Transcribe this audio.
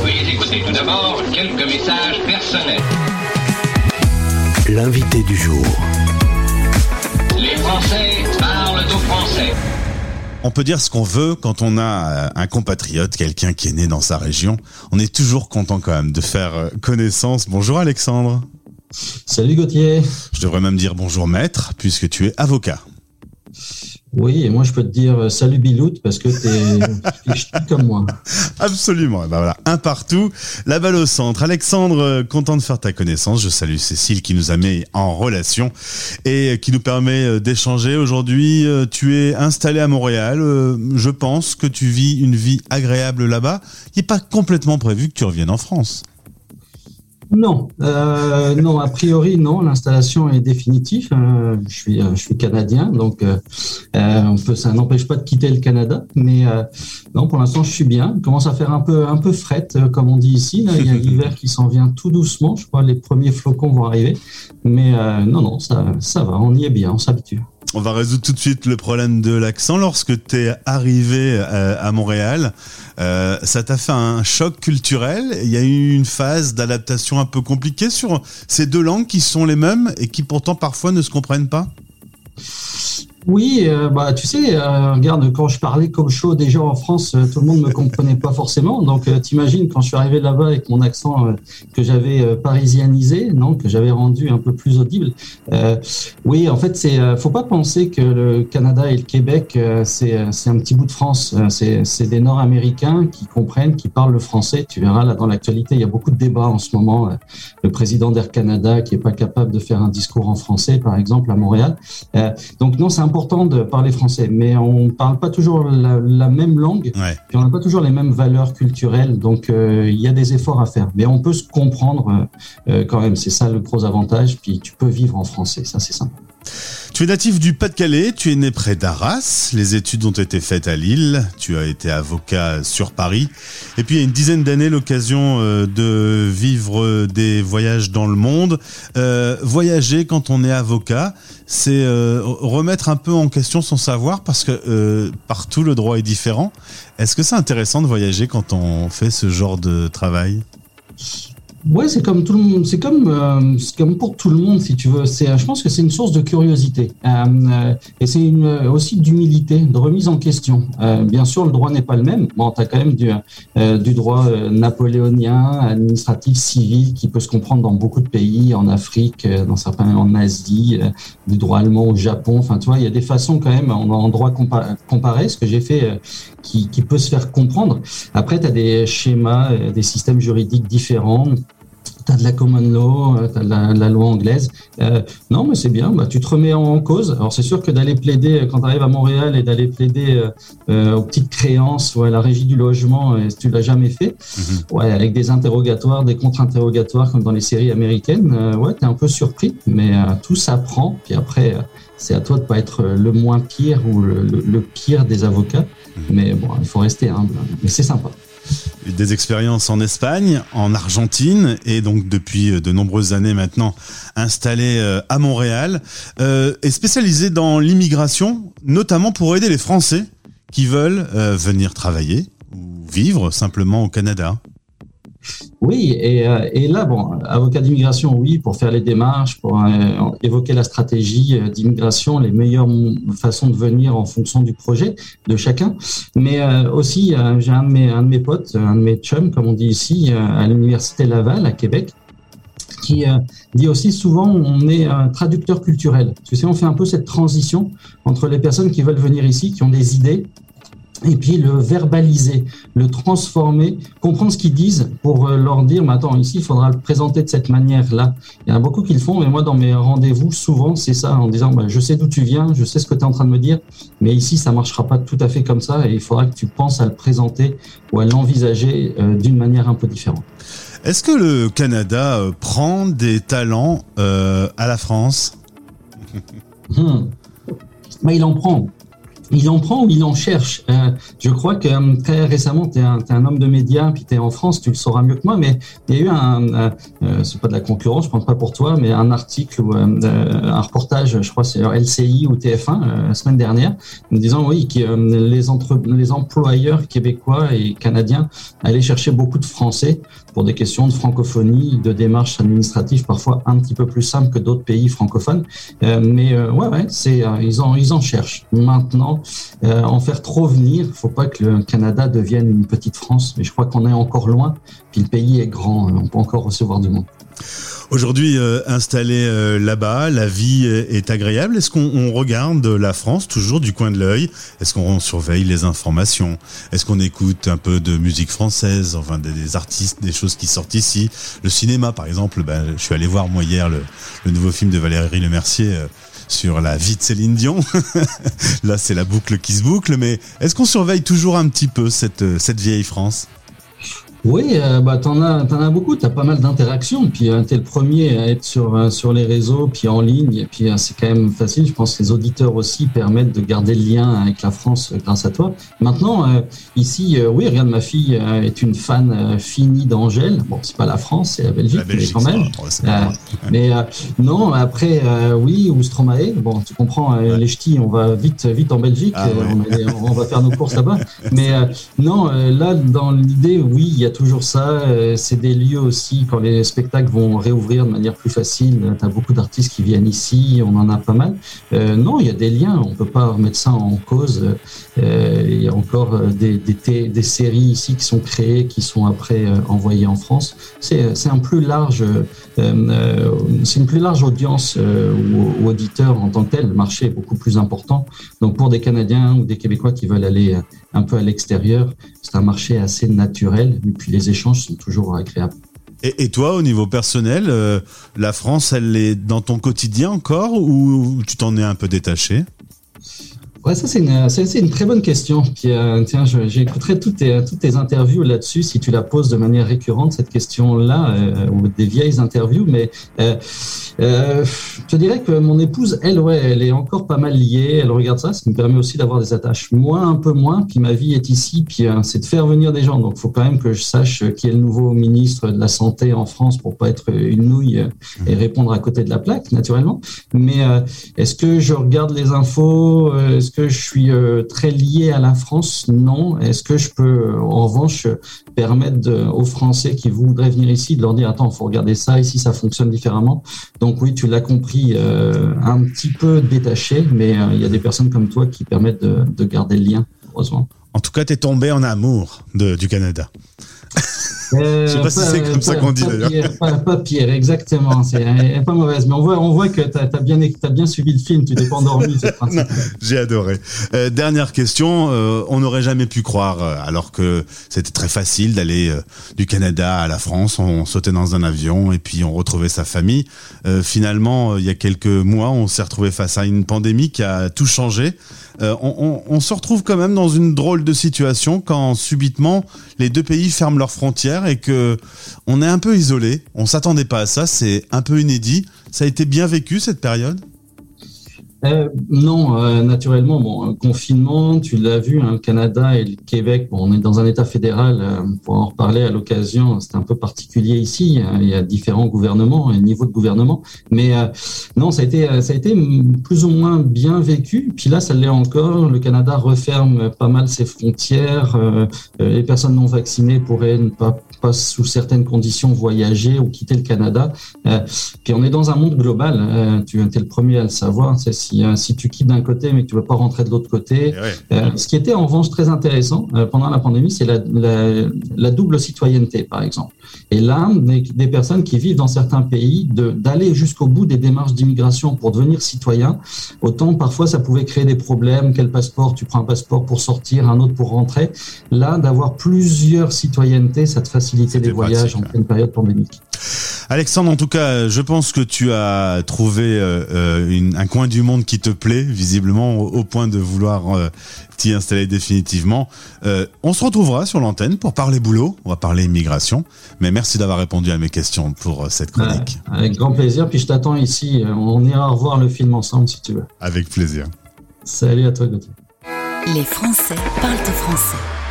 Veuillez écouter tout d'abord quelques messages personnels. L'invité du jour. Les Français parlent aux Français. On peut dire ce qu'on veut quand on a euh, un compatriote, quelqu'un qui est né dans sa région. On est toujours content quand même de faire euh, connaissance. Bonjour Alexandre. Salut Gauthier. Je devrais même dire bonjour maître, puisque tu es avocat. Oui, et moi je peux te dire euh, salut Bilout parce que t'es comme moi. Absolument. Et ben voilà, un partout. La balle au centre. Alexandre, euh, content de faire ta connaissance. Je salue Cécile qui nous a mis en relation et qui nous permet euh, d'échanger. Aujourd'hui, euh, tu es installé à Montréal. Euh, Je pense que tu vis une vie agréable là-bas. Il n'est pas complètement prévu que tu reviennes en France. Non, euh, non, a priori non, l'installation est définitive. Euh, je suis, euh, je suis canadien, donc euh, on peut, ça n'empêche pas de quitter le Canada, mais non, pour l'instant je suis bien. Il commence à faire un peu, un peu fret, comme on dit ici. Là. Il y a l'hiver qui s'en vient tout doucement. Je crois que les premiers flocons vont arriver, mais non, non, ça, ça va, on y est bien, on s'habitue. On va résoudre tout de suite le problème de l'accent. Lorsque tu es arrivé euh, à Montréal, euh, ça t'a fait un choc culturel. Il y a eu une phase d'adaptation un peu compliquée sur ces deux langues qui sont les mêmes et qui pourtant parfois ne se comprennent pas? Oui, euh, bah tu sais, euh, regarde, quand je parlais comme chaud déjà en France, euh, tout le monde me comprenait pas forcément. Donc euh, t'imagines quand je suis arrivé là-bas avec mon accent euh, que j'avais euh, parisianisé, non, que j'avais rendu un peu plus audible. Oui, en fait, c'est, faut pas penser que le Canada et le Québec c'est c'est un petit bout de France. C'est c'est des Nord-Américains qui comprennent, qui parlent le français. Tu verras là dans l'actualité, il y a beaucoup de débats en ce moment. Le président d'Air Canada qui est pas capable de faire un discours en français, par exemple, à Montréal. Donc non, c'est important de parler français, mais on parle pas toujours la, la même langue, Ouais. puis on n'a pas toujours les mêmes valeurs culturelles, donc euh, il y a des efforts à faire. Mais on peut se comprendre euh, euh, quand même, c'est ça le gros avantage, puis tu peux vivre en français, ça c'est simple. Tu es natif du Pas-de-Calais, tu es né près d'Arras, les études ont été faites à Lille, tu as été avocat sur Paris, et puis il y a une dizaine d'années l'occasion euh, de vivre des voyages dans le monde. Euh, voyager quand on est avocat, c'est euh, remettre un peu en question son savoir parce que partout le droit est différent. Est-ce que c'est intéressant de voyager quand on fait ce genre de travail? Ouais, c'est comme tout le monde, c'est comme euh, c'est comme pour tout le monde si tu veux. C'est, je pense que c'est une source de curiosité euh, euh, et c'est une, aussi d'humilité, de remise en question. Euh, bien sûr, le droit n'est pas le même. Bon, t'as quand même du euh, du droit euh, napoléonien, administratif, civil, qui peut se comprendre dans beaucoup de pays, en Afrique, euh, dans certains en Asie, euh, du droit allemand au Japon. Enfin, tu vois, il y a des façons quand même en, en droit compa- comparé, ce que j'ai fait, euh, qui, qui peut se faire comprendre. Après, tu as des schémas, euh, des systèmes juridiques différents. Tu as de la common law, tu as de la, de la loi anglaise. Euh, non, mais c'est bien, bah, tu te remets en cause. Alors, c'est sûr que d'aller plaider, euh, quand tu arrives à Montréal et d'aller plaider euh, euh, aux petites créances ou à la régie du logement, euh, si tu l'as jamais fait, ouais, avec des interrogatoires, des contre-interrogatoires comme dans les séries américaines, euh, ouais, tu es un peu surpris, mais euh, tout s'apprend. Puis après, euh, c'est à toi de pas être euh, le moins pire ou le, le- le pire des avocats. Mais bon, il faut rester humble. Mais c'est sympa. Des expériences en Espagne, en Argentine et donc depuis euh, de nombreuses années maintenant installé euh, à Montréal euh, et spécialisé dans l'immigration, notamment pour aider les Français qui veulent venir travailler ou vivre simplement au Canada. Oui, et, euh, et là, bon, avocat d'immigration, oui, pour faire les démarches, pour euh, évoquer la stratégie euh, d'immigration, les meilleures façons de venir en fonction du projet de chacun. Mais aussi, j'ai un de mes un potes, un de mes chums, comme on dit ici, à l'université Laval à Québec, qui dit aussi souvent on est un traducteur culturel. Tu sais, on fait un peu cette transition entre les personnes qui veulent venir ici, qui ont des idées, et puis le verbaliser, le transformer, comprendre ce qu'ils disent pour euh, leur dire, mais attends, ici, il faudra le présenter de cette manière-là. Il y en a beaucoup qui le font, mais moi, dans mes rendez-vous, souvent, c'est ça, en disant, bah, je sais d'où tu viens, je sais ce que tu es en train de me dire, mais ici, ça marchera pas tout à fait comme ça, et il faudra que tu penses à le présenter ou à l'envisager euh, d'une manière un peu différente. Est-ce que le Canada euh, prend des talents euh, à la France? Hmm. Mais il en prend. Il en prend ou il en cherche. Euh, je crois que euh, très récemment, tu es, un homme de médias, puis tu en France, tu le sauras mieux que moi, mais il y a eu un, euh, c'est pas de la concurrence, je pense pas pour toi, mais un article ou un reportage, je crois c'est LCI ou TF1 la semaine dernière, disant oui que les, entre, les employeurs québécois et canadiens allaient chercher beaucoup de Français pour des questions de francophonie, de démarches administratives parfois un petit peu plus simples que d'autres pays francophones. mais ouais, ouais, c'est ils en ils en cherchent. Maintenant euh, en faire trop venir. Il faut pas que le Canada devienne une petite France, mais je crois qu'on est encore loin. Puis le pays est grand, on peut encore recevoir du monde. Aujourd'hui, euh, installé euh, là-bas, la vie est agréable. Est-ce qu'on regarde la France toujours du coin de l'œil? Est-ce qu'on surveille les informations? Est-ce qu'on écoute un peu de musique française, enfin des, artistes, des choses qui sortent ici? Le cinéma, par exemple, ben, je suis allé voir moi hier le, le nouveau film de Valérie Lemercier sur la vie de Céline Dion. Là, c'est la boucle qui se boucle, mais est-ce qu'on surveille toujours un petit peu cette, cette vieille France? Oui, euh, bah, tu en, as, en as beaucoup, tu as pas mal d'interactions, puis euh, tu es le premier à être sur, euh, sur les réseaux, puis en ligne, et puis c'est quand même facile, je pense que les auditeurs aussi permettent de garder le lien avec la France grâce à toi. Maintenant, ici, oui, regarde, ma fille est une fan finie d'Angèle, bon, c'est pas la France, c'est la Belgique, mais quand même. mais non, après, oui, ou Stromae, bon, tu comprends, les ch'tis, on va vite, vite en Belgique, ah on, on, va faire nos courses là-bas, mais non, là, dans l'idée, oui, il y a toujours ça. Euh, c'est des lieux aussi, quand les spectacles vont réouvrir de manière plus facile, tu as beaucoup d'artistes qui viennent ici, on en a pas mal. Euh, non, il y a des liens, on peut pas remettre ça en cause. Euh, il y a encore des, des, des, séries ici qui sont créées, qui sont après envoyées en France. C'est un plus large, c'est une plus large audience ou, auditeurs en tant que tel. Le marché est beaucoup plus important. Donc pour des Canadiens ou des Québécois qui veulent aller un peu à l'extérieur, c'est un marché assez naturel les échanges sont toujours agréables. Et, toi, au niveau personnel, euh, la France, elle est dans ton quotidien encore ou tu t'en es un peu détaché? Ouais, ça c'est une, c'est une très bonne question. Puis, euh, tiens, j'écouterai toutes tes, toutes tes interviews là-dessus si tu la poses de manière récurrente cette question-là euh, ou des vieilles interviews. Mais euh, euh, je dirais que mon épouse, elle, ouais, elle est encore pas mal liée. Elle regarde ça, ça me permet aussi d'avoir des attaches. Moi, un peu moins. Puis ma vie est ici. Puis c'est de faire venir des gens. Donc, il faut quand même que je sache qui est le nouveau ministre de la santé en France pour pas être une nouille et répondre à côté de la plaque, naturellement. Mais est-ce que je regarde les infos que je suis euh, très lié à la France? Non. Est-ce que je peux, euh, en revanche, permettre aux Français qui voudraient venir ici de leur dire attends, faut regarder ça, ici ça fonctionne différemment? Donc oui, tu l'as compris, euh, un petit peu détaché, mais il y a des personnes comme toi qui permettent de, garder le lien, heureusement. En tout cas, tu es tombé en amour du Canada. Euh, Je sais pas, si c'est comme ça qu'on dit d'ailleurs. Pas, Pierre, exactement. C'est pas mauvaise. Mais on voit, on voit que tu as, bien, suivi le film, tu t'es pas endormi. J'ai adoré. Euh, dernière question. Euh, on n'aurait jamais pu croire, alors que c'était très facile d'aller du Canada à la France. On sautait dans un avion et puis on retrouvait sa famille. finalement, il y a quelques mois, on s'est retrouvé face à une pandémie qui a tout changé. On, on, on se retrouve quand même dans une drôle de situation quand subitement les deux pays ferment leurs frontières et que on est un peu isolé. On s'attendait pas à ça. C'est un peu inédit. Ça a été bien vécu cette période? Euh, non, euh, naturellement, bon, confinement, tu l'as vu, hein, Canada et le Québec, bon, on est dans un État fédéral, euh, pour en reparler à l'occasion, c'est un peu particulier ici, hein, il y a différents gouvernements et niveaux de gouvernement, mais non, ça a, été, ça a été plus ou moins bien vécu, puis là, ça l'est encore, le Canada referme pas mal ses frontières, les personnes non vaccinées pourraient ne pas, sous certaines conditions voyager ou quitter le Canada, puis on est dans un monde global, tu es le premier à le savoir, si si, tu quittes d'un côté mais que tu ne veux pas rentrer de l'autre côté. Eh euh, ce qui était en revanche très intéressant euh, pendant la pandémie, c'est la, double citoyenneté, par exemple. Et là, des, personnes qui vivent dans certains pays, d'aller jusqu'au bout des démarches d'immigration pour devenir citoyen, autant parfois ça pouvait créer des problèmes. Quel passeport? Tu prends un passeport pour sortir, un autre pour rentrer. Là, d'avoir plusieurs citoyennetés, ça te facilitait les voyages en pleine période pandémique. Alexandre, en tout cas, je pense que tu as trouvé euh, un coin du monde qui te plaît, visiblement, au, point de vouloir euh, t'y installer définitivement. Euh, on se retrouvera sur l'antenne pour parler boulot, on va parler immigration, mais merci d'avoir répondu à mes questions pour euh, cette chronique. avec grand plaisir, puis je t'attends ici, on ira revoir le film ensemble si tu veux. Avec plaisir. Salut à toi Gauthier. Les Français parlent français.